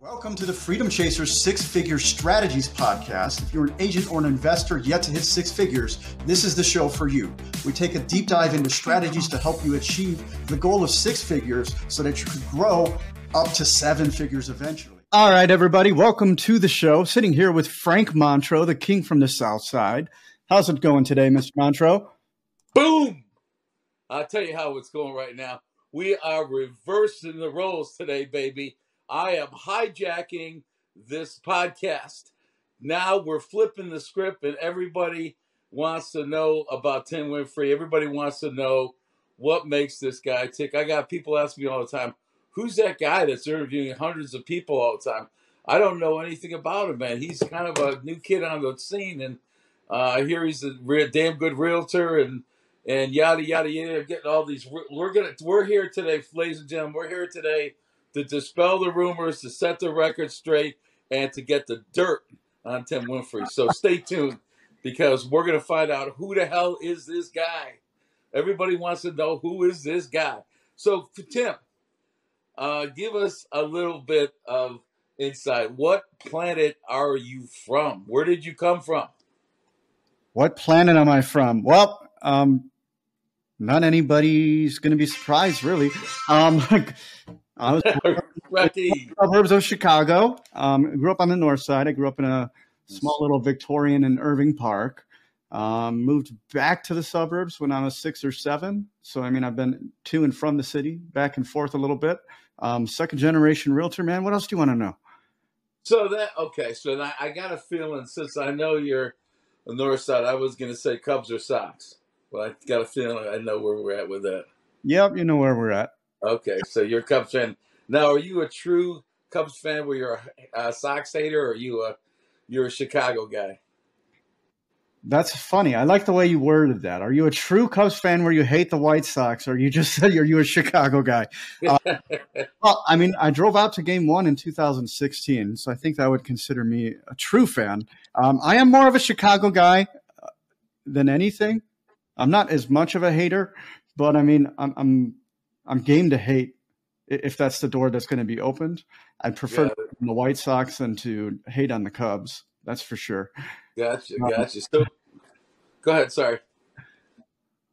Welcome to the Freedom Chasers Six Figure Strategies podcast. If you're an agent or an investor yet to hit six figures, this is the show for you. We take a deep dive into strategies to help you achieve the goal of six figures so that you can grow up to seven figures eventually. All right, everybody, welcome to the show. Sitting here with Frank Montro, the king from the South Side. How's it going today, Mr. Montro? Boom! I'll tell you how it's going right now. We are reversing the roles today, baby. I am hijacking this podcast. Now we're flipping the script, and everybody wants to know about Tim Winfrey. Everybody wants to know what makes this guy tick. I got people ask me all the time, who's that guy that's interviewing hundreds of people all the time? I don't know anything about him, man. He's kind of a new kid on the scene, and uh, hear he's a damn good realtor, and and yada yada yada. Getting all these. We're gonna. We're here today, ladies and gentlemen. We're here today to dispel the rumors, to set the record straight, and to get the dirt on Tim Winfrey. So stay tuned because we're going to find out who the hell is this guy. Everybody wants to know who is this guy. So, Tim, uh, give us a little bit of insight. What planet are you from? Where did you come from? What planet am I from? Well, um, not anybody's going to be surprised, really. Um, I was suburbs of Chicago. Um, grew up on the north side. I grew up in a small little Victorian in Irving Park. Um, moved back to the suburbs when I was six or seven. So, I mean, I've been to and from the city, back and forth a little bit. Um, second generation realtor, man. What else do you want to know? So that okay. So that, I got a feeling since I know you're the north side, I was going to say Cubs or Sox. Well, I got a feeling I know where we're at with that. Yep, you know where we're at. Okay, so you're a Cubs fan. Now, are you a true Cubs fan where you're a, a Sox hater, or are you a you're a Chicago guy? That's funny. I like the way you worded that. Are you a true Cubs fan where you hate the White Sox, or you just said are you a Chicago guy? Uh, well, I mean, I drove out to Game One in 2016, so I think that would consider me a true fan. Um, I am more of a Chicago guy uh, than anything. I'm not as much of a hater, but I mean, I'm, I'm I'm game to hate if that's the door that's going to be opened. I'd prefer yeah. the White Sox than to hate on the Cubs. That's for sure. Gotcha, um, gotcha. So, go ahead. Sorry.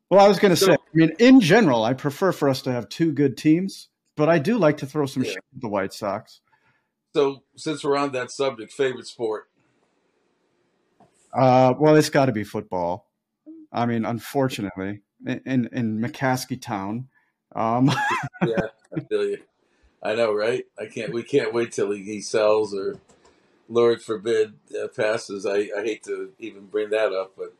Well, I was going to so, say, I mean, in general, I prefer for us to have two good teams, but I do like to throw some yeah. shit at the White Sox. So, since we're on that subject, favorite sport? Uh, well, it's got to be football. I mean, unfortunately, in in McCaskey Town, um, yeah, I feel you. I know, right? I can't. We can't wait till he, he sells or, Lord forbid, uh, passes. I, I hate to even bring that up, but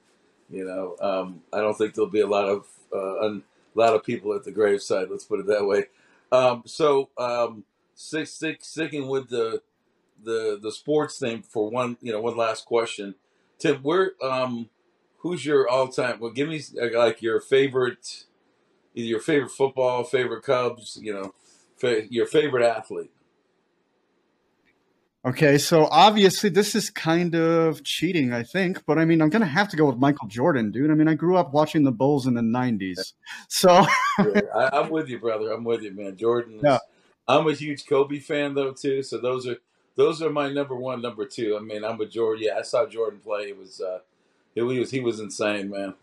you know, um, I don't think there'll be a lot of uh, un, a lot of people at the graveside. Let's put it that way. Um, so, um, stick, stick, sticking with the the the sports thing for one, you know, one last question, Tim. Where, um, who's your all time? Well, give me like your favorite either your favorite football, favorite Cubs, you know, fa- your favorite athlete. Okay, so obviously this is kind of cheating, I think, but I mean, I'm going to have to go with Michael Jordan, dude. I mean, I grew up watching the Bulls in the 90s. So yeah, I, am with you, brother. I'm with you, man. Jordan. Yeah. I'm a huge Kobe fan though too, so those are those are my number one, number two. I mean, I'm a Jordan. Yeah, I saw Jordan play. It was uh, he was he was insane, man.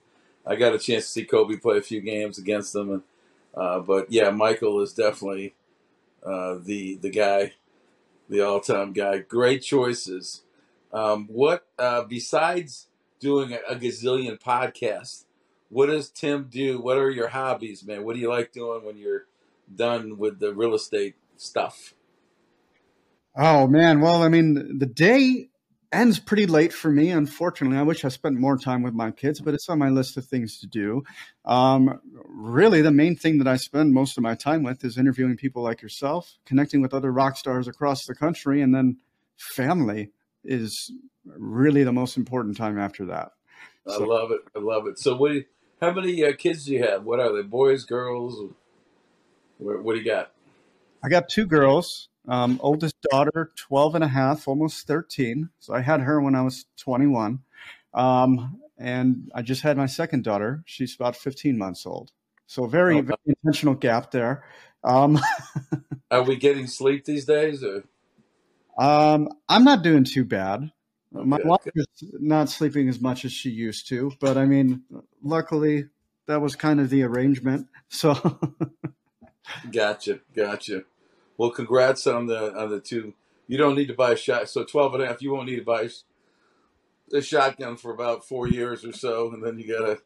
I got a chance to see Kobe play a few games against them, and uh, but yeah, Michael is definitely uh, the the guy, the all time guy. Great choices. Um, what uh, besides doing a, a gazillion podcasts? What does Tim do? What are your hobbies, man? What do you like doing when you're done with the real estate stuff? Oh man, well, I mean, the day ends pretty late for me. Unfortunately, I wish I spent more time with my kids, but it's on my list of things to do. Um, really, the main thing that I spend most of my time with is interviewing people like yourself, connecting with other rock stars across the country, and then family is really the most important time after that. I so, love it. I love it. So, what? Do you, how many uh, kids do you have? What are they? Boys, girls? What, what do you got? I got two girls. Um, oldest daughter, 12 and a half, almost 13. So I had her when I was 21. Um, and I just had my second daughter. She's about 15 months old. So very, very intentional gap there. Um, Are we getting sleep these days? Or? Um, I'm not doing too bad. Okay, My wife okay. is not sleeping as much as she used to, but I mean, luckily that was kind of the arrangement. So Gotcha, gotcha. Well, congrats on the on the two. You don't need to buy a shot. So 12 and a half, you won't need to buy a shotgun for about four years or so, and then you gotta,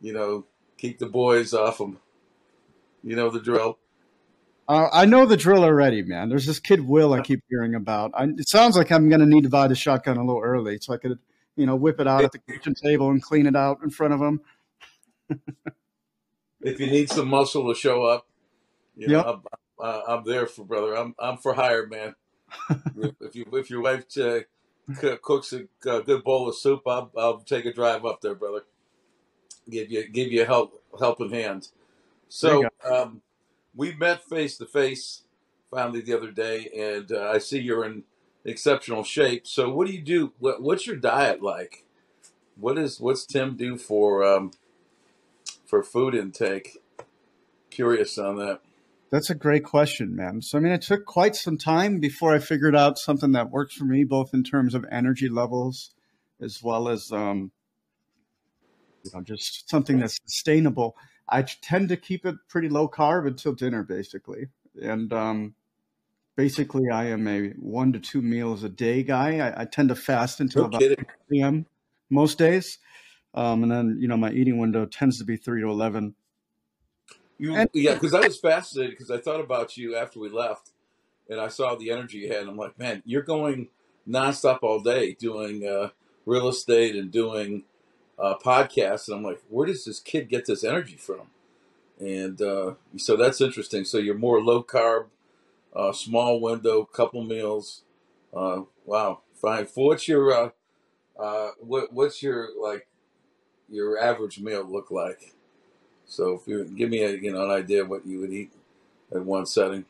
you know, keep the boys off them. You know the drill. uh, I know the drill already, man. There's this kid Will I keep hearing about. I, it sounds like I'm going to need to buy the shotgun a little early so I could, you know, whip it out at the kitchen table and clean it out in front of him. If you need some muscle to show up, you know, Yep. I'm, uh, I'm there for brother. I'm I'm for hire, man. if you if your wife uh, cooks a, a good bowl of soup, I'll I'll take a drive up there, brother. Give you give you a help helping hand. So um, we met face to face finally the other day, and uh, I see you're in exceptional shape. So what do you do? What, what's your diet like? What is what's Tim do for um, for food intake? Curious on that. That's a great question, man. So, I mean, it took quite some time before I figured out something that works for me, both in terms of energy levels as well as, um, you know, just something that's sustainable. I tend to keep it pretty low carb until dinner, basically. And um, basically, I am a one to two meals a day guy. I, I tend to fast until No about kidding. 6 p.m. most days. Um, and then, you know, my eating window tends to be 3 to 11. You And yeah, because I was fascinated because I thought about you after we left, and I saw the energy you had. And I'm like, man, you're going nonstop all day doing uh, real estate and doing uh, podcasts, and I'm like, where does this kid get this energy from? And uh, so that's interesting. So you're more low carb, uh, small window, couple meals. Uh, wow, fine. For what's your uh, uh, what what's your like your average meal look like? So if you give me a you know an idea of what you would eat at one setting.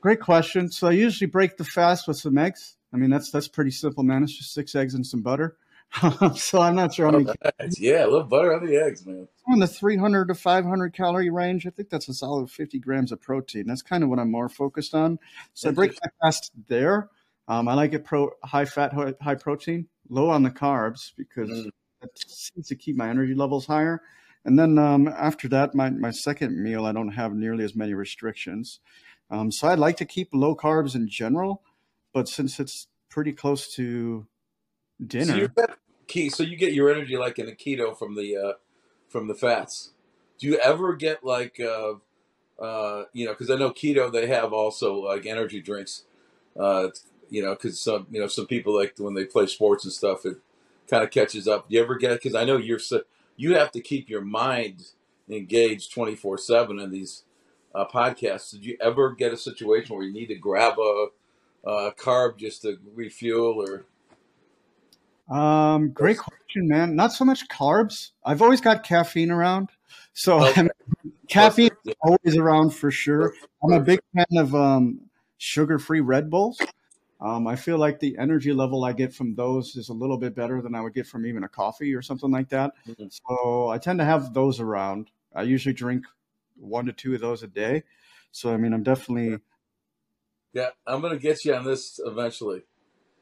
Great question. So I usually break the fast with some eggs. I mean, that's that's pretty simple, man. It's just six eggs and some butter. so I'm not sure how many nice. Yeah, a little butter on the eggs, man. in the 300 to 500 calorie range. I think that's a solid 50 grams of protein. That's kind of what I'm more focused on. So I break my fast there. Um, I like it pro high fat, high high protein, low on the carbs because Mm. that seems to keep my energy levels higher. And then um, after that, my, my second meal, I don't have nearly as many restrictions. Um, so I'd like to keep low carbs in general, but since it's pretty close to So you dinner, get key. So you get your energy like in a keto from the uh, from the fats. Do you ever get like uh, uh, you know? Because I know keto they have also like energy drinks. Uh, you know, because some you know some people like when they play sports and stuff, it kind of catches up. Do you ever get? Because I know you're so you have to keep your mind engaged twenty four seven in these uh, podcasts. Did you ever get a situation where you need to grab a, a carb just to refuel or? Um, great question, man. Not so much carbs. I've always got caffeine around, so Okay. I'm, caffeine is always around for sure. I'm a big fan of um, sugar-free Red Bulls. Um, I feel like the energy level I get from those is a little bit better than I would get from even a coffee or something like that. Mhm. So I tend to have those around. I usually drink one to two of those a day. So I mean, I'm definitely Yeah, I'm gonna get you on this eventually.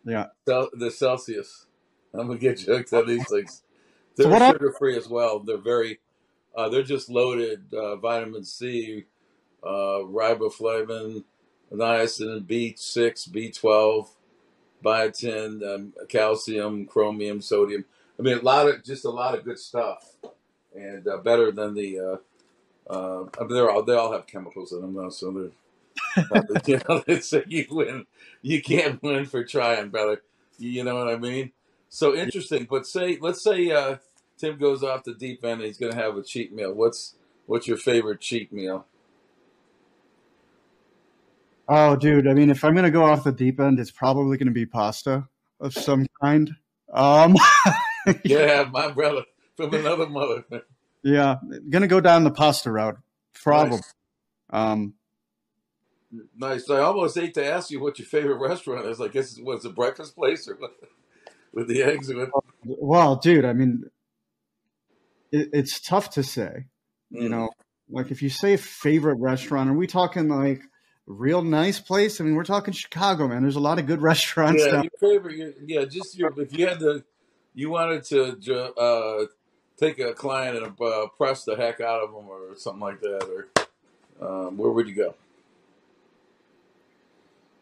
yeah. Cel- The Celsius. I'm gonna get you hooked on these things. They're I sugar free as well. They're very, uh, they're just loaded uh, vitamin C, uh, riboflavin, niacin, B6, B12, biotin, um, calcium, chromium, sodium. I mean, a lot of just a lot of good stuff, and uh, better than the. Uh, uh, I mean, they're all they all have chemicals in them though, so they're you know, a, you win. You can't win for trying, brother. You, you know what I mean? So interesting. But say, let's say uh, Tim goes off the deep end. and He's going to have a cheat meal. What's what's your favorite cheat meal? Oh, dude. I mean, if I'm gonna go off the deep end, it's probably gonna be pasta of some kind. Um, Yeah, my brother from another mother. yeah, gonna go down the pasta route, probably. Nice, Um, nice. I almost hate to ask you what your favorite restaurant is. Like, guess was a breakfast place or what? with the eggs? With well, dude. I mean, it, it's tough to say. You mm, know, like if you say favorite restaurant, are we talking like real nice place. I mean, we're talking Chicago, man. There's a lot of good restaurants. Yeah, down- your favorite. Your, yeah, just your. If you had to, you wanted to uh, take a client and uh, press the heck out of them or something like that, or um, where would you go?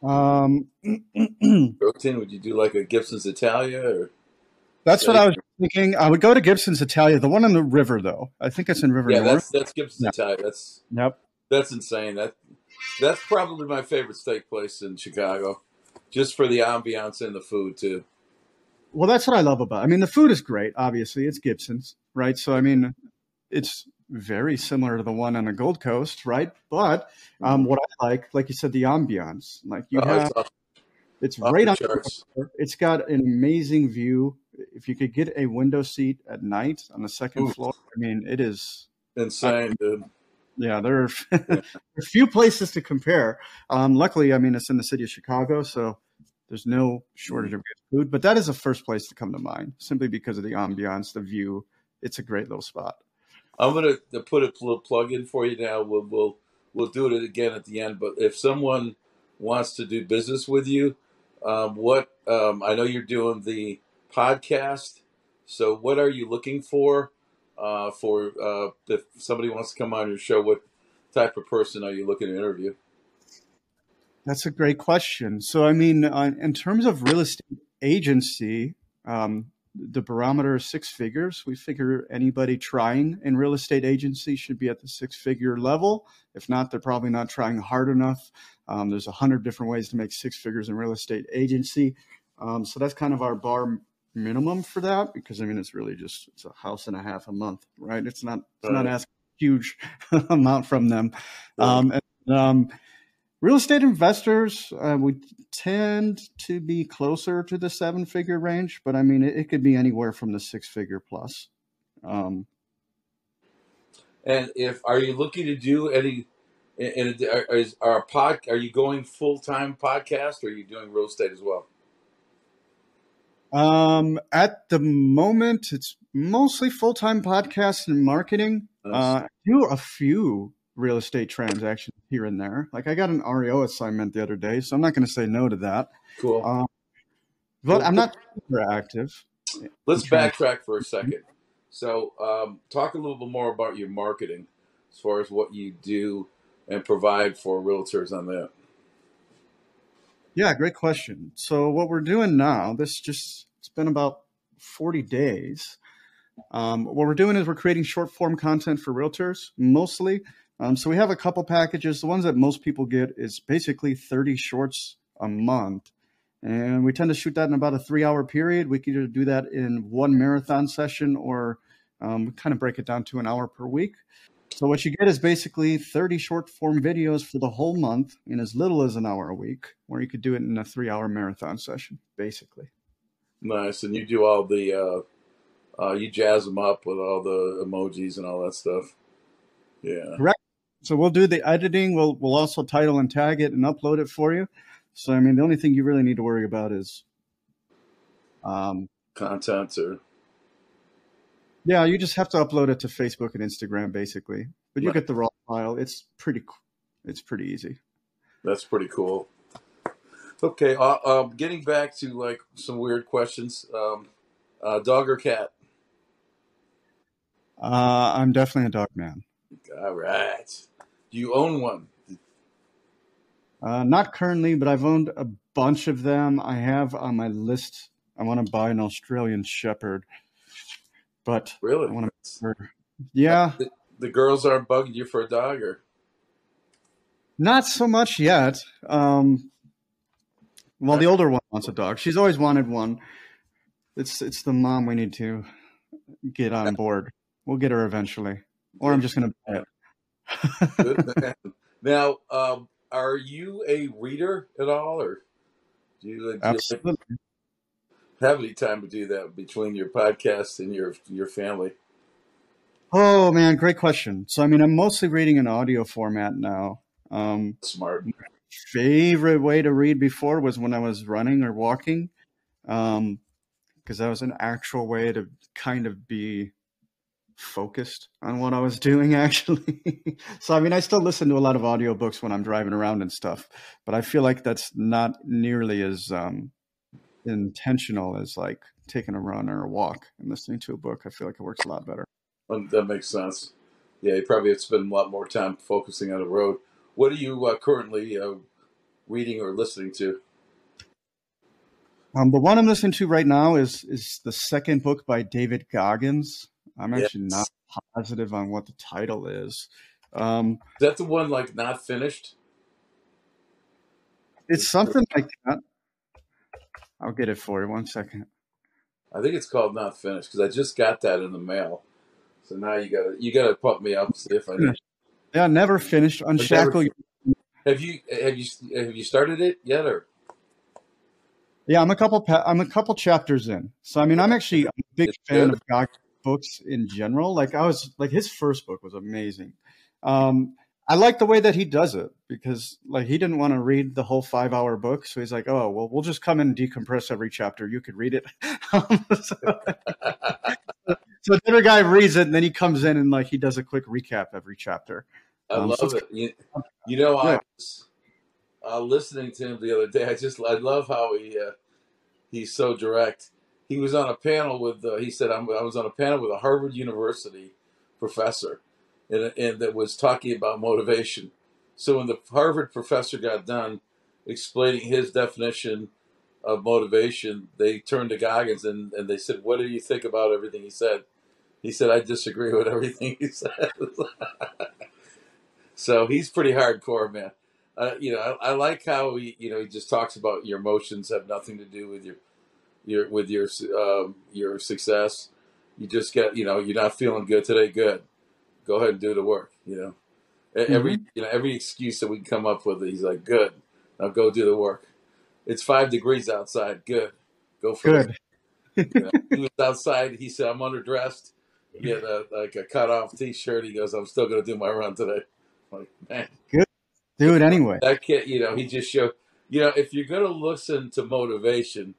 Um, Roten, would you do like a Gibson's Italia or? that's what I was thinking. I would go to Gibson's Italia, the one on the river, though. I think it's in River Yeah, North. that's that's Gibson's Yeah. Italia. That's Yep. that's insane. That that's probably my favorite steak place in Chicago, just for the ambiance and the food too. Well, that's what I love about. I mean, the food is great. Obviously, it's Gibson's, right? So, I mean, it's very similar to the one on the Gold Coast, right? But um, what I like, like you said, the ambiance. Like you Oh, have, it's right on. It's got an amazing view. If you could get a window seat at night on the second Ooh. floor, I mean, it is. Insane, dude. Yeah, there are, a few places to compare. Um, luckily, I mean, it's in the city of Chicago, so there's no shortage of good food. But that is the first place to come to mind, simply because of the ambiance, the view. It's a great little spot. I'm gonna to put a little plug in for you now. We'll we'll we'll do it again at the end. But if someone wants to do business with you, um, what um, I know you're doing the podcast. So what are you looking for? Uh, for uh, if somebody wants to come on your show, what type of person are you looking to interview? That's a great question. So, I mean, uh, in terms of real estate agency, um, the barometer is six figures. We figure anybody trying in real estate agency should be at the six figure level. If not, they're probably not trying hard enough. Um, there's a hundred different ways to make six figures in real estate agency. Um, so that's kind of our bar minimum for that because I mean it's really just it's a house and a half a month, right? It's not it's not Right. asking a huge amount from them. Right. Um, and, um, real estate investors uh, we tend to be closer to the seven figure range, but I mean it, it could be anywhere from the six figure plus. Um, And if are you looking to do any? And are, is our pod? Are you going full time podcast, or are you doing real estate as well? Um, at the moment, it's mostly full time podcast and marketing. Uh, I do a few real estate transactions here and there. Like I got an REO assignment the other day, so I'm not going to say no to that. cool. Um, but I'm not super active. Let's backtrack for a second. So, um, talk a little bit more about your marketing, as far as what you do and provide for realtors on that. Yeah, great question. So what we're doing now, this just it's been about 40 days. Um, what we're doing is we're creating short form content for realtors mostly. Um, so we have a couple packages. The ones that most people get is basically 30 shorts a month. And we tend to shoot that in about a three hour period. We can either do that in one marathon session or um, kind of break it down to an hour per week. So what you get is basically 30 short form videos for the whole month in as little as an hour a week, or you could do it in a three hour marathon session, basically. Nice, and you do all the, uh, uh, you jazz them up with all the emojis and all that stuff. Yeah, Correct. So we'll do the editing. We'll we'll also title and tag it and upload it for you. So I mean, the only thing you really need to worry about is, um, content or yeah, you just have to upload it to Facebook and Instagram, basically. But you Right. get the raw file. It's pretty, it's pretty easy. that's pretty cool. Okay, uh, um, getting back to like some weird questions. Um, uh, dog or cat? Uh, I'm definitely a dog man. All right. Do you own one? Uh, not currently, but I've owned a bunch of them. I have on my list. I want to buy an Australian Shepherd, but Really? I want to. Yeah, The, the girls aren't bugging you for a dog, or not so much yet. Um, well, the older one wants a dog. She's always wanted one. It's it's the mom we need to get on board. We'll get her eventually, or I'm just going to buy it. Now, um, are you a reader at all, or do you, do you like, Absolutely. Have any time to do that between your podcast and your your family? Oh man, great question. So I mean, I'm mostly reading in audio format now. Um, Smart. favorite way to read before was when I was running or walking, because that was an actual way to kind of be focused on what I was doing actually. so I mean I still listen to a lot of audiobooks when I'm driving around and stuff, but I feel like that's not nearly as um, intentional as like taking a run or a walk and listening to a book. I feel like it works a lot better. That makes sense. Yeah, you probably have to spend a lot more time focusing on the road. What are you uh, currently uh, reading or listening to? Um, the one I'm listening to right now is is the second book by David Goggins. I'm actually yes. not positive on what the title is. Um, is that the one like not finished? It's something like that. I'll get it for you. One second. I think it's called Not Finished because I just got that in the mail. So now you got you got to pump me up see if I need. Yeah, never finished. Unshackle. Never, have you have you have you started it yet or? Yeah, I'm a couple. I'm a couple chapters in. So I mean, I'm actually a big it's fan good. of God books in general. Like I was like his first book was amazing. Um, I like the way that he does it because like he didn't want to read the whole five hour book, so he's like, "Oh, well, we'll just come and decompress every chapter. You could read it." so, so the other guy reads it, and then he comes in and like he does a quick recap every chapter. I um, love so it. You, you know, yeah. I was uh, listening to him the other day. I just I love how he uh, he's so direct. He was on a panel with. Uh, he said i was on a panel with a Harvard University professor, and, and that was talking about motivation. So when the Harvard professor got done explaining his definition of motivation, they turned to Goggins and, and they said, "What do you think about everything he said?" He said, "I disagree with everything he said." so he's pretty hardcore, man uh, you know, I, I, like how he, you know, he just talks about your emotions have nothing to do with your, your, with your, um, your success. You just get, you know, you're not feeling good today. Good, go ahead and do the work. You know, every, mm-hmm. you know, every excuse that we come up with, he's like, good, now go do the work. It's five degrees outside. Good, go for good. it. you know, he was outside. He said, I'm underdressed. He had a, like a cut off t-shirt. He goes, I'm still going to do my run today. I'm like, man, good do it anyway. That kid, you know, he just showed. You know, if you're going to listen to motivation,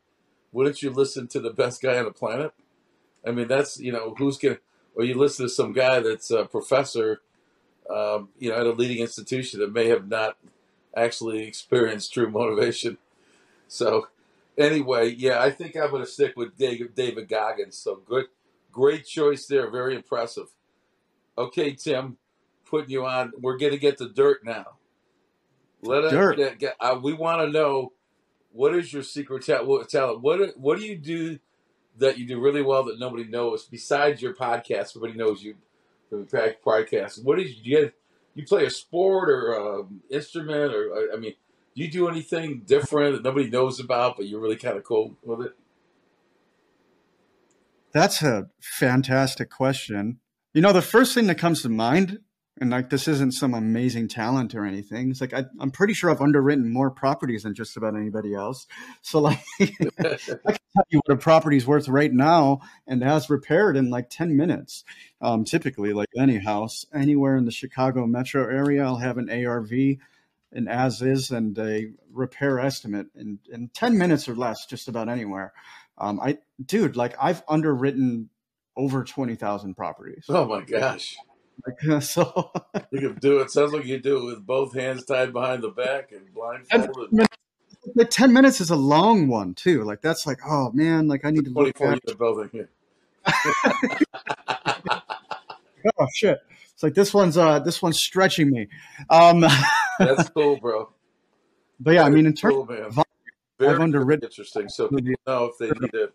wouldn't you listen to the best guy on the planet? I mean, that's you know, who's going to, or you listen to some guy that's a professor, um, you know, at a leading institution that may have not actually experienced true motivation. So, anyway, yeah, I think I'm going to stick with David, David Goggins. So good, great choice there. Very impressive. Okay, Tim, putting you on. We're going to get the dirt now. Let us get, get, uh, we want to know what is your secret talent? What what do you do that you do really well that nobody knows besides your podcast? Everybody knows you from the podcast. What is you get? You play a sport or um, instrument, or I mean, do you do anything different that nobody knows about, but you're really kind of cool with it? That's a fantastic question. You know, the first thing that comes to mind and like this isn't some amazing talent or anything. It's like I, am pretty sure I've underwritten more properties than just about anybody else. So like I can tell you what a property's worth right now and has repaired in like 10 minutes. Um, typically, like any house anywhere in the Chicago metro area, I'll have an ARV, an as is, and a repair estimate in in 10 minutes or less, just about anywhere. Um, I dude, like I've underwritten over 20,000 properties. Oh my gosh. Like, so you can do it. Sounds like you do it with both hands tied behind the back and blindfolded. The ten minutes is a long one too. Like that's like, oh man, like I need to look at the building here. oh shit! It's like this one's uh this one's stretching me. Um, that's cool, bro. But yeah, I mean, in terms cool, of very, I've underwritten. Interesting. So people know if they need a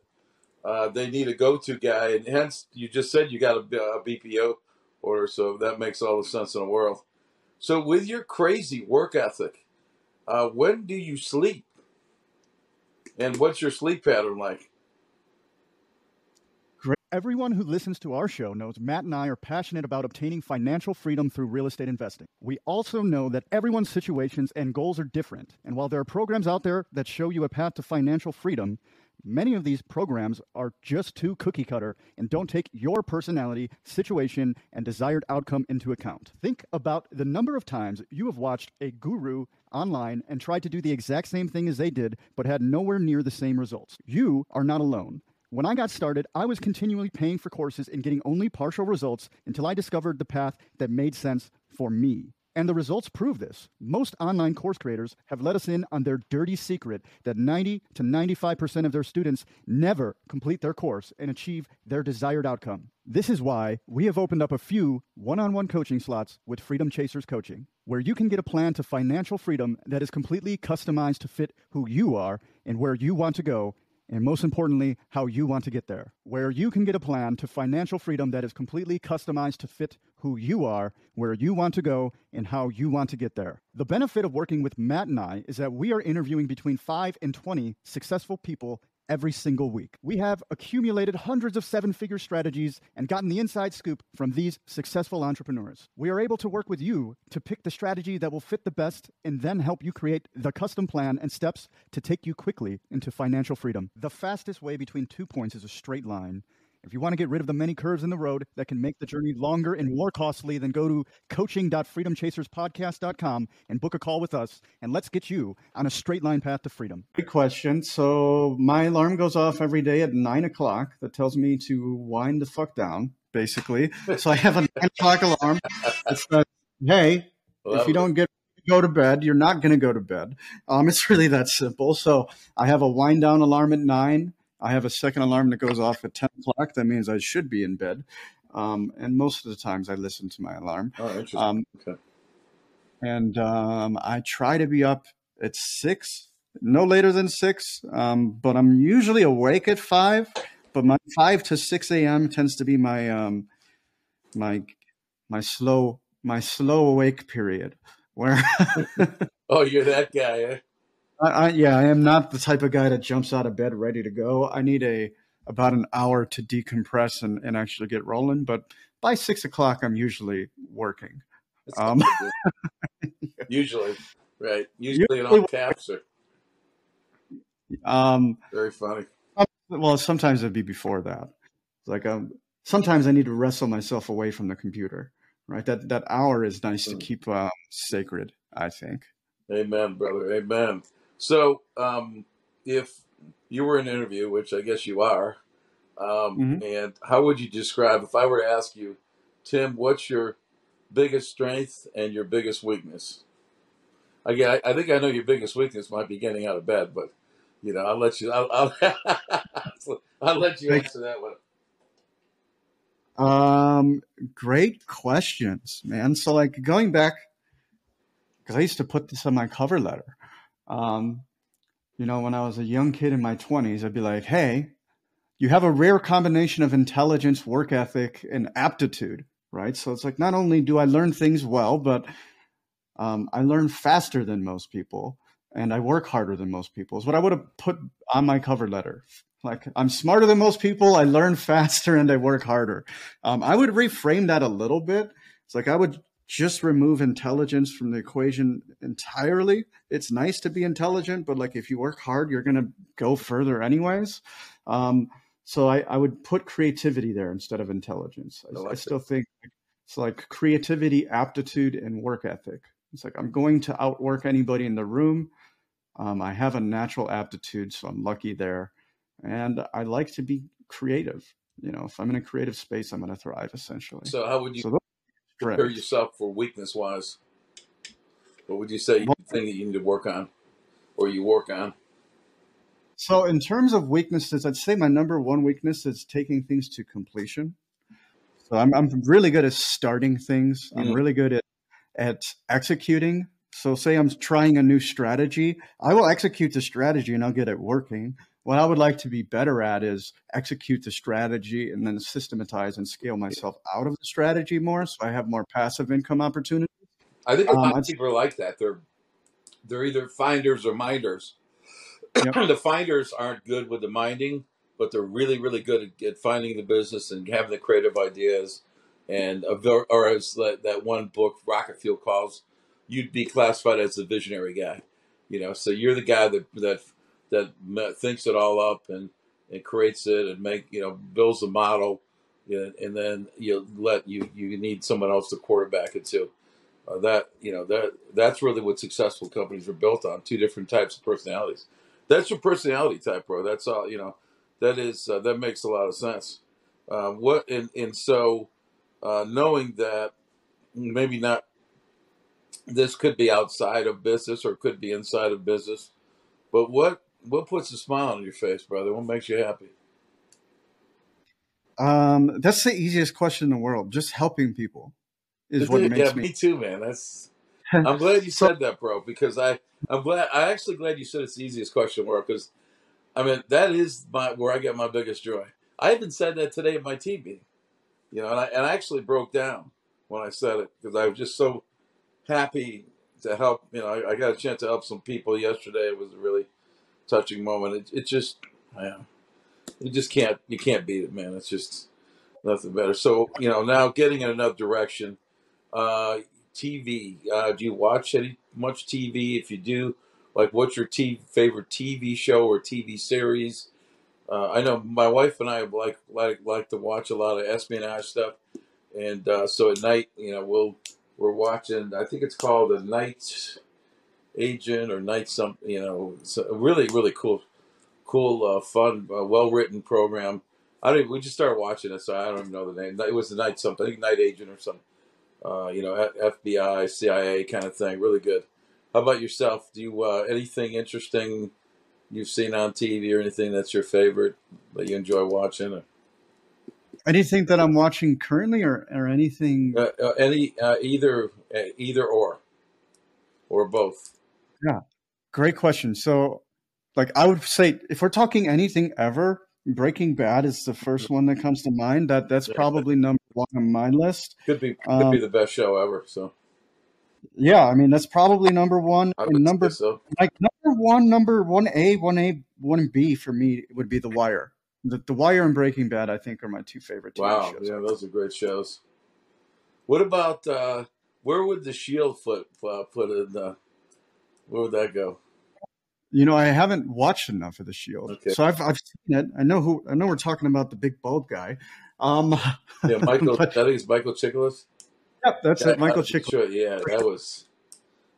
uh, they need a go to guy, and hence you just said you got a, a BPO order. So that makes all the sense in the world. So with your crazy work ethic, uh, when do you sleep? And what's your sleep pattern like? Everyone who listens to our show knows Matt and I are passionate about obtaining financial freedom through real estate investing. We also know that everyone's situations and goals are different. And while there are programs out there that show you a path to financial freedom, Many of these programs are just too cookie cutter and don't take your personality, situation, and desired outcome into account. Think about the number of times you have watched a guru online and tried to do the exact same thing as they did, but had nowhere near the same results. You are not alone. When I got started, I was continually paying for courses and getting only partial results until I discovered the path that made sense for me. And the results prove this. Most online course creators have let us in on their dirty secret that 90 to 95% of their students never complete their course and achieve their desired outcome. This is why we have opened up a few one on one coaching slots with Freedom Chasers Coaching, where you can get a plan to financial freedom that is completely customized to fit who you are and where you want to go and most importantly, how you want to get there, where you can get a plan to financial freedom that is completely customized to fit who you are, where you want to go, and how you want to get there. The benefit of working with Matt and I is that we are interviewing between 5 and 20 successful people every single week. We have accumulated hundreds of seven figure strategies and gotten the inside scoop from these successful entrepreneurs. We are able to work with you to pick the strategy that will fit the best and then help you create the custom plan and steps to take you quickly into financial freedom. The fastest way between two points is a straight line. If you want to get rid of the many curves in the road that can make the journey longer and more costly, then go to coaching.freedomchaserspodcast.com and book a call with us, and let's get you on a straight line path to freedom. Great question. So my alarm goes off every day at nine o'clock. That tells me to wind the fuck down, basically. So I have a nine o'clock alarm. It says, "Hey, if you don't get go to bed, you're not going to go to bed. Um, it's really that simple. So I have a wind down alarm at nine. I have a second alarm that goes off at 10 o'clock. That means I should be in bed. Um, and most of the times I listen to my alarm. Oh, interesting. Um, okay. and um, I try to be up at six, no later than six. Um, but I'm usually awake at five. But my five to six a.m. tends to be my um, my my slow my slow awake period where. oh, you're that guy. Eh? I, I, yeah, I am not the type of guy that jumps out of bed ready to go. I need a about an hour to decompress and, and actually get rolling. But by six o'clock, I'm usually working. Um, usually, right? Usually, usually on taps. Or... Um, Very funny. Well, sometimes it'd be before that. It's like um, sometimes I need to wrestle myself away from the computer. Right, that that hour is nice mm. to keep uh, sacred. I think. Amen, brother. Amen. So, um, if you were in an interview, which I guess you are, um, mm-hmm. and how would you describe if I were to ask you, Tim, what's your biggest strength and your biggest weakness? Again, I, I think I know your biggest weakness might be getting out of bed, but you know, I'll let you. I'll, I'll, I'll let you answer that one. Um, great questions, man. So, like going back, because I used to put this on my cover letter. Um, you know, when I was a young kid in my 20s, I'd be like, hey, you have a rare combination of intelligence, work ethic, and aptitude, right? So it's like not only do I learn things well, but um, I learn faster than most people and I work harder than most people, is what I would have put on my cover letter. Like, I'm smarter than most people, I learn faster, and I work harder. Um, I would reframe that a little bit. It's like I would just remove intelligence from the equation entirely. It's nice to be intelligent, but like if you work hard, you're going to go further anyways. Um, so I, I, would put creativity there instead of intelligence. I, I, I still think it's like creativity, aptitude, and work ethic. It's like I'm going to outwork anybody in the room. Um, I have a natural aptitude, so I'm lucky there. And I like to be creative. You know, if I'm in a creative space, I'm going to thrive essentially. So, how would you so prepare yourself for weakness wise? What would you say you think that you need to work on or you work on? So, in terms of weaknesses, I'd say my number one weakness is taking things to completion. So, I'm, I'm really good at starting things, mm-hmm. I'm really good at, at executing. So, say I'm trying a new strategy, I will execute the strategy and I'll get it working what I would like to be better at is execute the strategy and then systematize and scale myself out of the strategy more so I have more passive income opportunities. I think a lot um, of people are like that. They're they're either finders or minders. Yep. the finders aren't good with the minding, but they're really, really good at, at finding the business and having the creative ideas. And or as that one book Rocket Fuel calls, you'd be classified as a visionary guy. You know, so you're the guy that that that thinks it all up and, and creates it and make you know builds a model, and then you let you you need someone else to quarterback it too. Uh, that you know that that's really what successful companies are built on two different types of personalities. That's your personality type, bro. That's all you know. that is uh, that makes a lot of sense. Uh, what and and so uh, knowing that maybe not this could be outside of business or could be inside of business, but what what puts a smile on your face, brother? What makes you happy? Um, that's the easiest question in the world. Just helping people is what makes yeah, me. me too, man. That's I'm glad you so said that, bro, because I I'm glad I actually glad you said it's the easiest question in the world because I mean that is my where I get my biggest joy. I even said that today at my team meeting, you know, and I and I actually broke down when I said it because I was just so happy to help. You know, I, I got a chance to help some people yesterday. It was really touching moment. It, it just, yeah, you just can't you can't beat it, man. It's just nothing better. So you know, now getting in another direction. Uh, TV. Uh, do you watch any much TV? If you do, like, what's your t- favorite TV show or TV series? Uh, I know my wife and I like like like to watch a lot of espionage stuff, and uh, so at night, you know, we'll we're watching. I think it's called the Night Agent or Night something. You know, it's a really really cool, cool, uh, fun, uh, well written program. I don't. We just started watching it, so I don't even know the name. It was the Night something. I think Night Agent or something uh, you know, FBI, CIA kind of thing. Really good. How about yourself? Do you uh, anything interesting you've seen on TV or anything that's your favorite that you enjoy watching? Or, anything that I'm watching currently, or or anything. uh, uh, any uh, either uh, either or or both. Yeah, great question. So, like, I would say if we're talking anything ever, Breaking Bad is the first one that comes to mind. That that's probably number one on my list. could be could Um, be the best show ever. So yeah, I mean that's probably number one. I And would say number so. like number one, number one A, one A, one B for me would be The Wire. The, the Wire and Breaking Bad, I think, are my two favorite TV Wow, shows. yeah, those are great shows. What about uh, where would the Shield foot uh, put in? Uh, where would that go? You know, I haven't watched enough of The Shield, Okay, so I've I've seen it. I know who. I know we're talking about the big bald guy. Um, yeah, Michael. I but think it's Michael Chiklis. yep, that's Yeah, it, Michael Chiklis. sure. Yeah, that was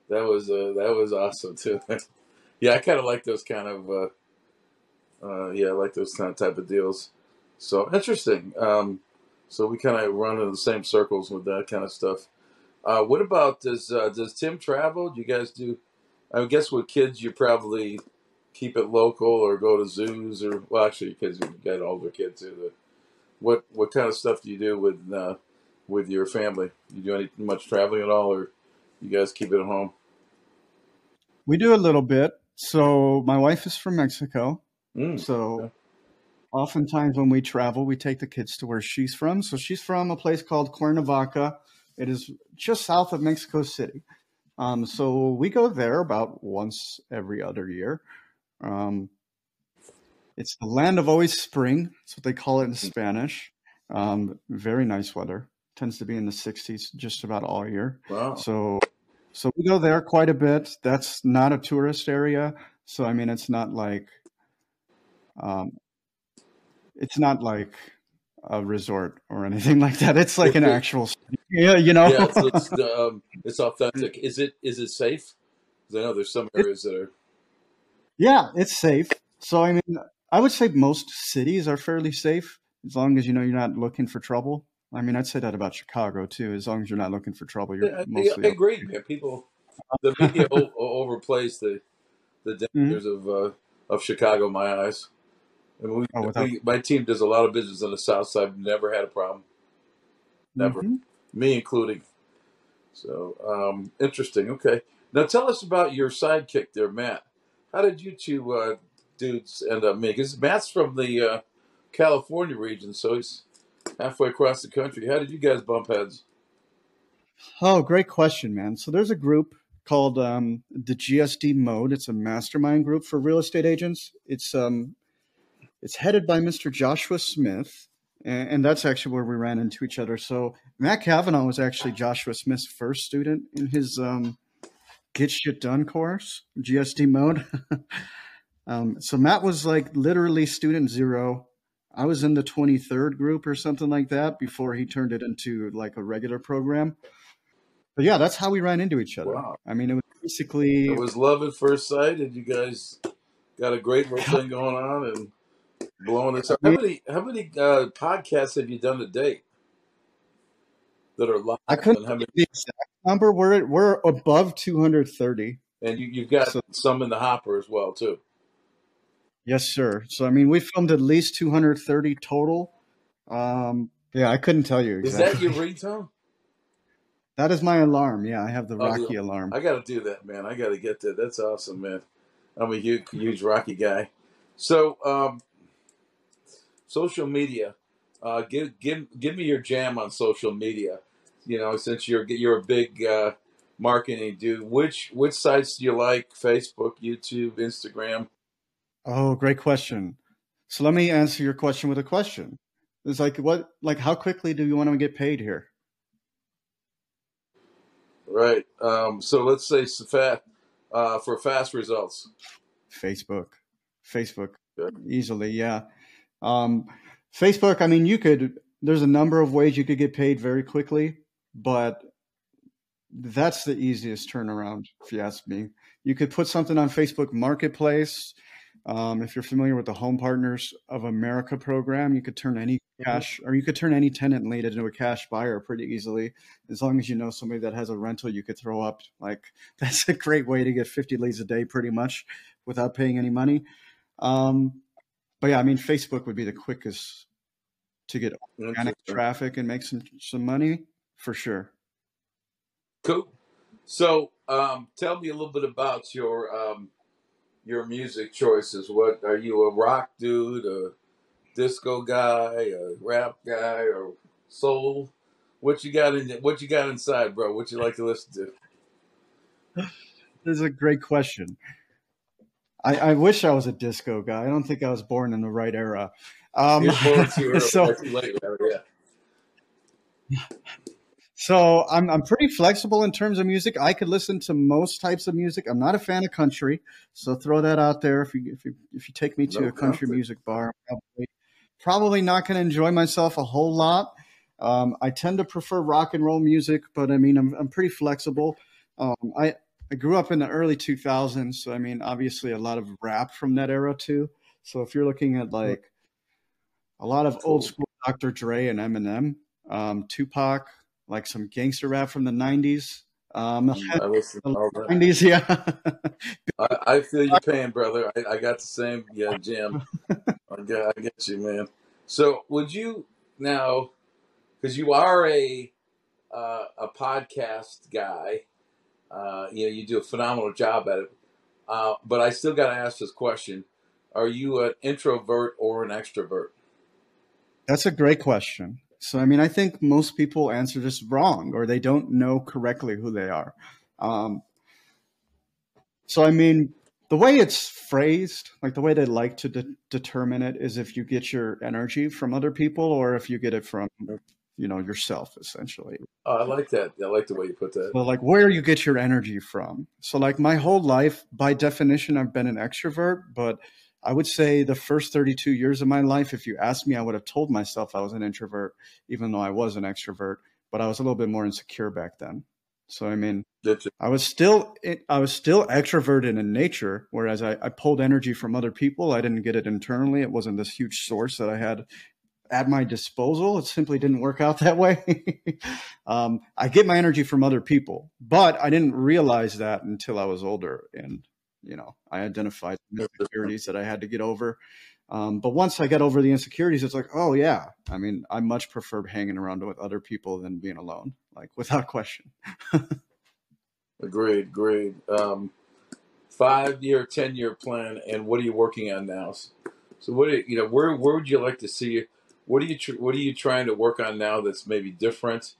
that was uh, that was awesome too. yeah, I kind of like those kind of uh, uh, yeah, I like those kind of type of deals. So interesting. Um, so we kind of run in the same circles with that kind of stuff. Uh, what about does uh, does Tim travel? Do you guys do? I guess with kids, you probably keep it local or go to zoos or well, actually, kids you got older kids too. The, what what kind of stuff do you do with uh, with your family? You do any much traveling at all, or you guys keep it at home? We do a little bit. So my wife is from Mexico, Mm, so okay. oftentimes when we travel, we take the kids to where she's from. So she's from a place called Cuernavaca. It is just south of Mexico City. Um, so we go there about once every other year. Um, it's the land of always spring. That's what they call it in Spanish. Um, very nice weather. Tends to be in the 60s just about all year. Wow. So, so we go there quite a bit. That's not a tourist area. So I mean, it's not like um, it's not like a resort or anything like that. It's like an actual, yeah, you know. yeah, it's it's, the, um, it's authentic. Is it is it safe? 'Cause I know there's some areas that are. yeah, it's safe. So I mean, I would say most cities are fairly safe as long as you know you're not looking for trouble. I mean, I'd say that about Chicago too. As long as you're not looking for trouble, you're Yeah, I, I mostly agree, man. People, the media overplays the the hmm dangers of uh, of Chicago. in My eyes. Mean, Oh, without. we my team does a lot of business on the South Side. Never had a problem. Never, hmm me including. So um, interesting. Okay, now tell us about your sidekick there, Matt. How did you two uh, dudes end up meeting? Because Matt's from the uh, California region, so he's halfway across the country. How did you guys bump heads? Oh, great question, man. So there's a group called um, the GSD Mode. It's a mastermind group for real estate agents. It's um, it's headed by Mr. Joshua Smith, and, and that's actually where we ran into each other. So Matt Kavanaugh was actually Joshua Smith's first student in his um, Get Shit Done course, GSD Mode. um, so Matt was like literally student zero. I was in the 23rd group or something like that before he turned it into like a regular program. But yeah, that's how we ran into each other. Wow. I mean, it was basically It was love at first sight, and you guys got a great little thing going on. And blowing this up. How many how many uh, podcasts have you done to date that are live? I couldn't how many? the exact number. We're we're above 230. And you, you've got So some in the hopper as well too. yes, sir. So I mean, we filmed at least 230 total. Um, yeah, I couldn't tell you Exactly. Is that your ringtone? that is my alarm. Yeah, I have the Oh, Rocky alarm. I got to do that, man. I got to get that. That's awesome, man. I'm a huge, huge Rocky guy. So, um, social media. Uh, give give give me your jam on social media. You know, since you're you're a big uh, marketing dude, which which sites do you like? Facebook, YouTube, Instagram. Oh, great question. So let me answer your question with a question. It's like what like how quickly do you want to get paid here? Right. Um, so let's say uh, for fast results. Facebook. Facebook. Good. Easily, yeah. Um, Facebook, I mean, you could, there's a number of ways you could get paid very quickly, but that's the easiest turnaround, if you ask me. You could put something on Facebook Marketplace. Um, if you're familiar with the Home Partners of America program, you could turn any Mhm. cash or you could turn any tenant lead into a cash buyer pretty easily. As long as you know somebody that has a rental, you could throw up. Like, that's a great way to get 50 leads a day pretty much without paying any money. Um, but yeah, I mean, Facebook would be the quickest to get organic traffic and make some some money for sure. Cool. So, um, tell me a little bit about your um, your music choices. What are you a rock dude, a disco guy, a rap guy, or soul? What you got in What you got inside, bro? What you like to listen to? This is a great question. I, I wish I was a disco guy. I don't think I was born in the right era. Um, You're born too early, so late. Yeah. so I'm I'm pretty flexible in terms of music. I could listen to most types of music. I'm not a fan of country, so throw that out there. If you if you if you take me to No a country country. music bar, probably probably not going to enjoy myself a whole lot. Um, I tend to prefer rock and roll music, but I mean I'm I'm pretty flexible. Um, I I grew up in the early 2000s, so I mean obviously a lot of rap from that era too. So if you're looking at like a lot of old school Dr. Dre and Eminem, um, Tupac, like some gangster rap from the 90s. Um, Mm, I listen to the all that. 90s, yeah. I, I feel your pain, brother. I, I got the same yeah Jim. I get, I get you, man. So, would you now, because you are a uh, a podcast guy, uh, you know, you do a phenomenal job at it. Uh, but I still got to ask this question: Are you an introvert or an extrovert? That's a great question. So, I mean, I think most people answer this wrong or they don't know correctly who they are. Um, so, I mean, the way it's phrased, like the way they like to de- determine it, is if you get your energy from other people or if you get it from, you know, yourself, essentially. Oh, I like that. I like the way you put that. So, like, where you get your energy from. So, like, my whole life, by definition, I've been an extrovert, but I would say the first 32 years of my life, if you asked me, I would have told myself I was an introvert, even though I was an extrovert, but I was a little bit more insecure back then. So, I mean, I was still I was still extroverted in nature, whereas I, I pulled energy from other people. I didn't get it internally. It wasn't this huge source that I had at my disposal. It simply didn't work out that way. um, I get my energy from other people, but I didn't realize that until I was older, and you know, I identified the insecurities that I had to get over. Um, but once I got over the insecurities, it's like, oh yeah, I mean, I much prefer hanging around with other people than being alone, like without question. Agreed, agreed. Um, five year, ten year plan, and what are you working on now? So, what do you, you know? Where where would you like to see? What are you tr- What are you trying to work on now that's maybe different?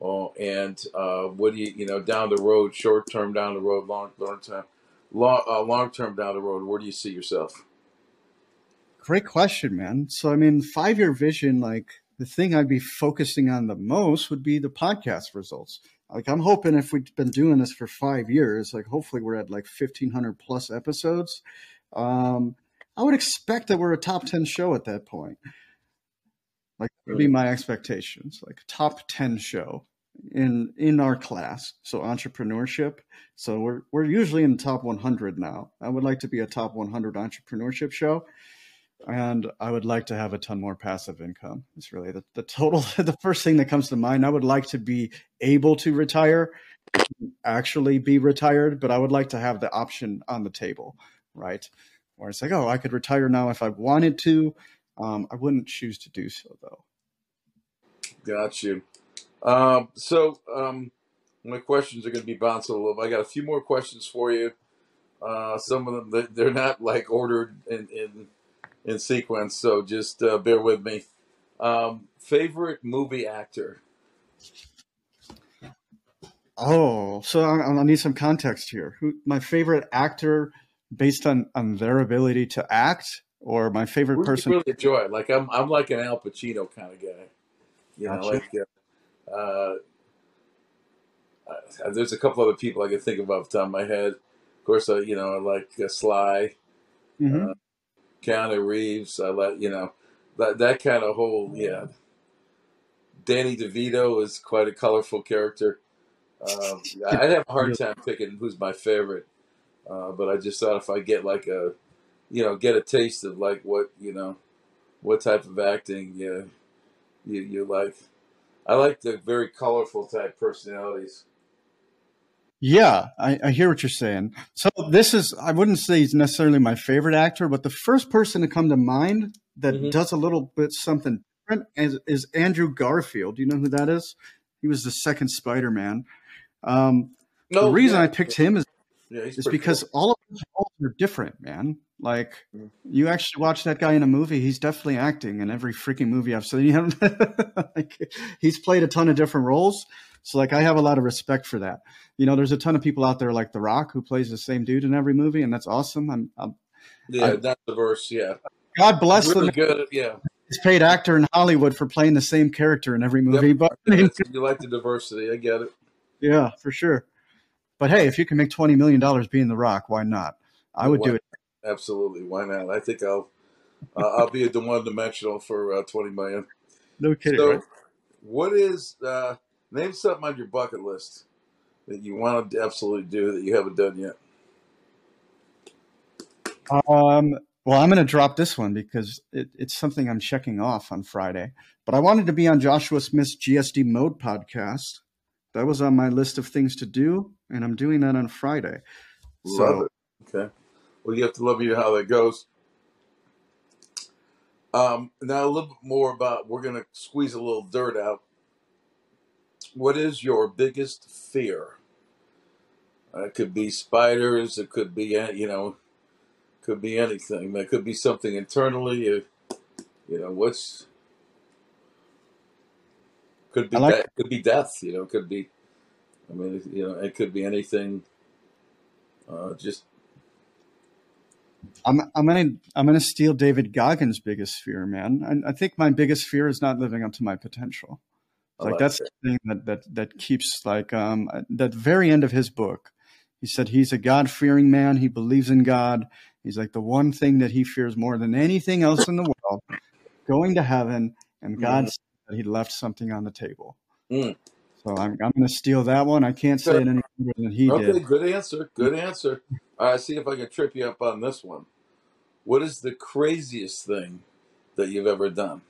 Oh, and uh, what do you you know down the road, short term down the road, long long term, long uh, long term down the road? Where do you see yourself? Great question, man. So, I mean, five year vision, like the thing I'd be focusing on the most would be the podcast results. Like, I'm hoping if we've been doing this for five years, like, hopefully we're at like 1,500 plus episodes. Um, I would expect that we're a top 10 show at that point. Like, would be my expectations, like, top 10 show in in our class so entrepreneurship so we're we're usually in the top 100 now i would like to be a top 100 entrepreneurship show and I would like to have a ton more passive income. It's really the, the total, the first thing that comes to mind. I would like to be able to retire, actually be retired, but I would like to have the option on the table, right? Where it's like, oh, I could retire now if I wanted to. Um, I wouldn't choose to do so though. Got you. Um, so um, my questions are going to be bouncing a little. I got a few more questions for you. Uh, some of them they're not like ordered in in, in sequence, so just uh, bear with me. Um, favorite movie actor? Oh, so I, I need some context here. Who my favorite actor based on on their ability to act, or my favorite person? really enjoy? Like I'm I'm like an Al Pacino kind of guy. You know, like uh, uh, uh, there's a couple other people I can think of off the top of my head. Of course, uh, you know, I like uh, Sly, Mhm. uh, Keanu Reeves. I like you know that that kind of whole yeah. Danny DeVito is quite a colorful character. Um, I'd have a hard time picking who's my favorite, uh, but I just thought if I get like a, you know, get a taste of like what you know, what type of acting you you, you like. I like the very colorful type personalities. Yeah, I, I hear what you're saying. So this is I wouldn't say he's necessarily my favorite actor, but the first person to come to mind that Mhm. does a little bit something different is, is Andrew Garfield. Do you know who that is? He was the second Spider-Man. Um, No, the reason yeah, I picked him is, yeah, is because cool. all of his roles are different, man. Like Mm. you actually watch that guy in a movie, he's definitely acting in every freaking movie I've seen him. like, he's played a ton of different roles. So like I have a lot of respect for that. You know, there's a ton of people out there like The Rock who plays the same dude in every movie, and that's awesome. I'm, I'm yeah, I- not diverse. Yeah, God bless really the good. Yeah, he's paid actor in Hollywood for playing the same character in every movie. Yep. But you like the diversity. I get it. yeah, for sure. But hey, if you can make twenty million dollars being The Rock, why not? I would do it. Absolutely. Why not? I think I'll uh, I'll be at the one dimensional for uh, twenty million. No kidding. So, right? what is uh, name something on your bucket list that you want to absolutely do that you haven't done yet? Um, well, I'm going to drop this one because it, it's something I'm checking off on Friday. But I wanted to be on Joshua Smith's GSD Mode podcast. That was on my list of things to do, and I'm doing that on Friday. Love So, it. Okay. Well, you have to let me know how that goes. Um, now a little bit more about. We're going to squeeze a little dirt out. What is your biggest fear? Uh, it could be spiders. It could be you know, could be anything. It could be something internally. You know what's could be like- de- could be death. You know, could be. I mean, you know, it could be anything. Uh, just I'm I'm gonna I'm gonna steal David Goggins' biggest fear, man. And I think my biggest fear is not living up to my potential. Like that's that. the thing that that that keeps like um that very end of his book. He said he's a God fearing man. He believes in God. He's like the one thing that he fears more than anything else in the world, going to heaven. And God Mhm. said that he left something on the table. Mm. So I'm I'm gonna steal that one. I can't say it any better than he Okay, did. good answer. Good answer. All right, see if I can trip you up on this one. What is the craziest thing that you've ever done?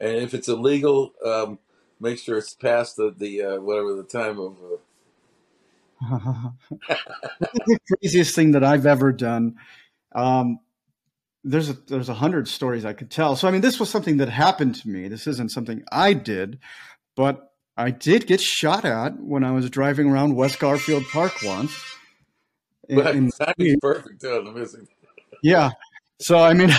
And if it's illegal, um, make sure it's past the, the uh, whatever the time of. Uh, the craziest thing that I've ever done. Um, there's a there's a hundred stories I could tell. So I mean, this was something that happened to me. This isn't something I did, but I did get shot at when I was driving around West Garfield Park once. In- in- perfect missing. yeah. So I mean,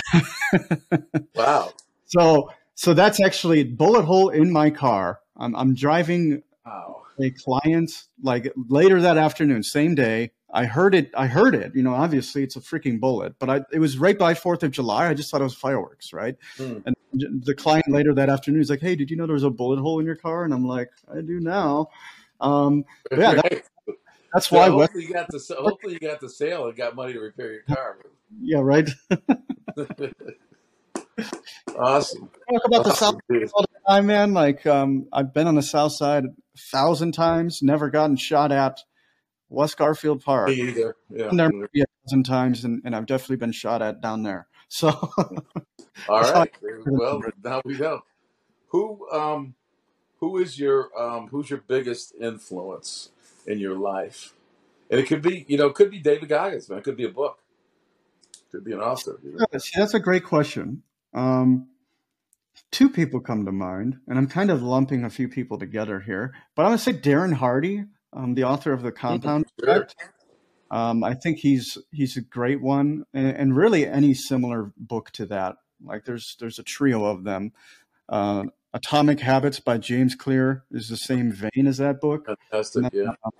Wow. so so that's actually bullet hole in my car. I'm I'm driving Wow. a client like later that afternoon, same day. I heard it. I heard it. You know, obviously it's a freaking bullet, but I, it was right by Fourth of July. I just thought it was fireworks, right? Hmm. And the client later that afternoon is like, "Hey, did you know there was a bullet hole in your car?" And I'm like, "I do now." Um, Yeah, that- that's So why. West, hopefully you got the hopefully you got the sale and got money to repair your car. yeah, right. awesome. Talk about the South dude. all the time, man. Like, um, I've been on the South Side a thousand times, never gotten shot at. West Garfield Park. Me either. Yeah. There maybe a dozen times, and, and I've definitely been shot at down there. So, all right. Well, now we know who um, who is your um, who's your biggest influence in your life, and it could be you know it could be David Goggins, man. It could be a book, it could be an author. You know? See, that's a great question. Um, two people come to mind, and I'm kind of lumping a few people together here. But I'm going to say Darren Hardy, um, the author of the Compound. Effect. Um, I think he's he's a great one, and, and, really any similar book to that. Like there's there's a trio of them. Uh, Atomic Habits by James Clear is the same vein as that book. Fantastic, then, yeah. Uh,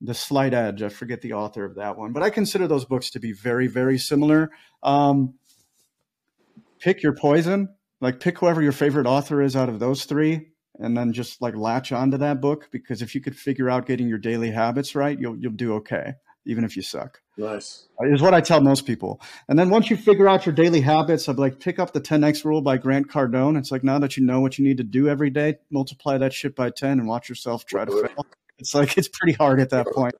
the Slight Edge, I forget the author of that one, but I consider those books to be very, very similar. Um, pick your poison like pick whoever your favorite author is out of those three and then just like latch onto that book because if you could figure out getting your daily habits right you'll you'll do okay even if you suck. Nice. Is what i tell most people. And then once you figure out your daily habits i'd like pick up the 10x rule by grant cardone it's like now that you know what you need to do every day multiply that shit by 10 and watch yourself try to fail. It's like it's pretty hard at that point.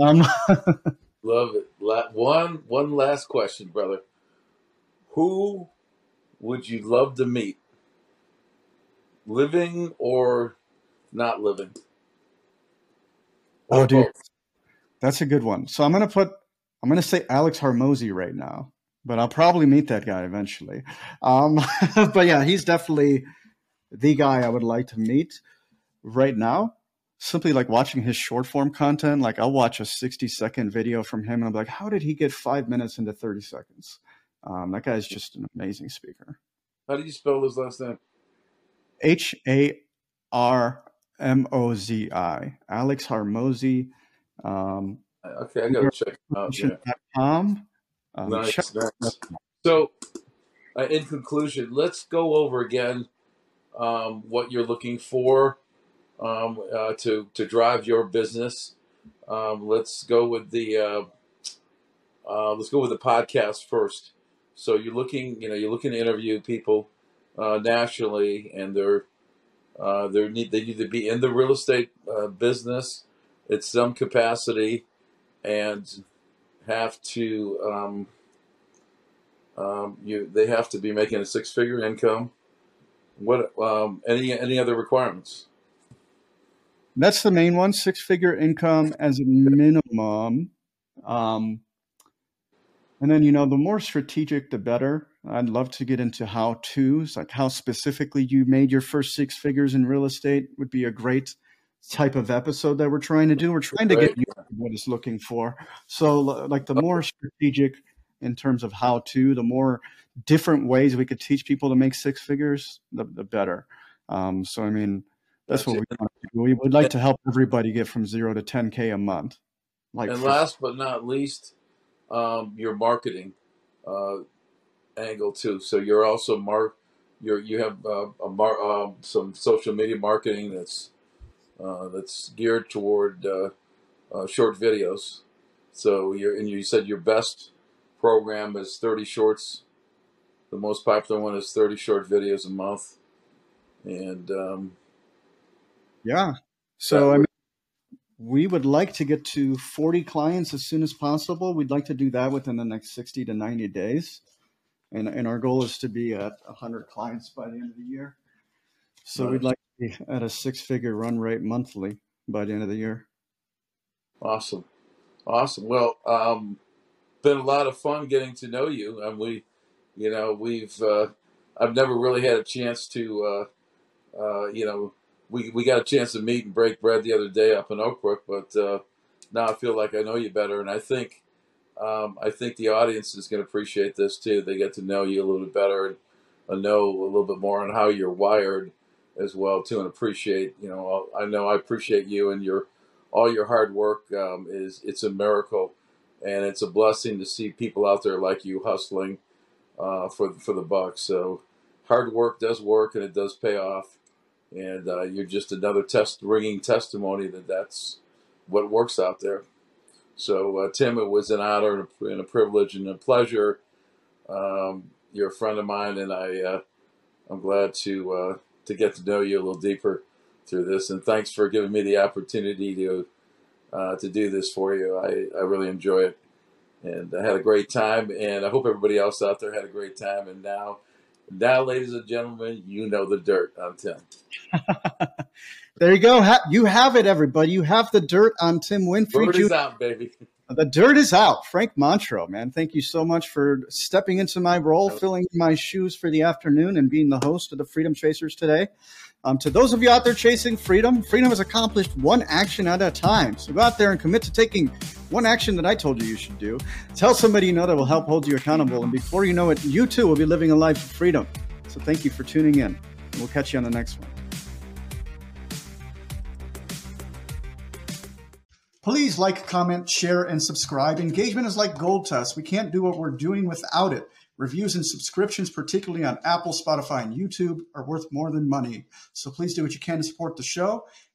Um, love it. One one last question brother. Who would you love to meet? Living or not living? Or oh, dude, both? that's a good one. So I'm gonna put I'm gonna say Alex Hormozi right now, but I'll probably meet that guy eventually. Um, but yeah, he's definitely the guy I would like to meet right now. Simply like watching his short form content. Like I'll watch a 60 second video from him and I'm like, how did he get five minutes into 30 seconds? Um, that guy's just an amazing speaker. How do you spell his last name? H A R M O Z I. Alex Hormozi. Um, okay, I gotta check out. Yeah. Um, nice, nice. So, uh, in conclusion, let's go over again um, what you're looking for um, uh, to to drive your business. Um, let's go with the uh, uh let's go with the podcast first. So you're looking, you know, you're looking to interview people uh, nationally, and they're uh, they need they need to be in the real estate uh, business at some capacity, and have to um, um, you they have to be making a six figure income. What um, any any other requirements? That's the main one: six figure income as a minimum. Um, and then, you know, the more strategic, the better. I'd love to get into how to's, like how specifically you made your first six figures in real estate would be a great type of episode that we're trying to do. We're trying to get you what it's looking for. So, like, the more strategic in terms of how to, the more different ways we could teach people to make six figures, the, the better. Um, so, I mean, that's, that's what we want to do. We would like to help everybody get from zero to 10K a month. Like, and last but not least, um, your marketing uh, angle too. So you're also mark you're you have uh, a mar- uh, some social media marketing that's uh, that's geared toward uh, uh, short videos. So you and you said your best program is 30 shorts. The most popular one is 30 short videos a month, and um, yeah. So I mean, we would like to get to 40 clients as soon as possible. We'd like to do that within the next 60 to 90 days. And, and our goal is to be at 100 clients by the end of the year. So we'd like to be at a six figure run rate monthly by the end of the year. Awesome. Awesome. Well, um, been a lot of fun getting to know you. And we, you know, we've, uh, I've never really had a chance to, uh, uh, you know, we we got a chance to meet and break bread the other day up in Oakbrook, but uh, now I feel like I know you better, and I think um, I think the audience is going to appreciate this too. They get to know you a little bit better and uh, know a little bit more on how you're wired as well too, and appreciate you know I know I appreciate you and your all your hard work um, is it's a miracle, and it's a blessing to see people out there like you hustling uh, for for the buck. So hard work does work, and it does pay off and uh, you're just another test ringing testimony that that's what works out there. So uh, Tim, it was an honor and a privilege and a pleasure. Um, you're a friend of mine, and I uh, I'm glad to uh, to get to know you a little deeper through this. And thanks for giving me the opportunity to uh, to do this for you. I, I really enjoy it, and I had a great time. And I hope everybody else out there had a great time. And now, now, ladies and gentlemen, you know the dirt. I'm Tim. there you go. You have it, everybody. You have the dirt on Tim Winfrey. Dirt is out, baby. The dirt is out. Frank Montro, man. Thank you so much for stepping into my role, filling my shoes for the afternoon, and being the host of the Freedom Chasers today. Um, to those of you out there chasing freedom, freedom is accomplished one action at a time. So go out there and commit to taking one action that I told you you should do. Tell somebody you know that will help hold you accountable. And before you know it, you too will be living a life of freedom. So thank you for tuning in. We'll catch you on the next one. Please like, comment, share, and subscribe. Engagement is like gold to us. We can't do what we're doing without it. Reviews and subscriptions, particularly on Apple, Spotify, and YouTube, are worth more than money. So please do what you can to support the show.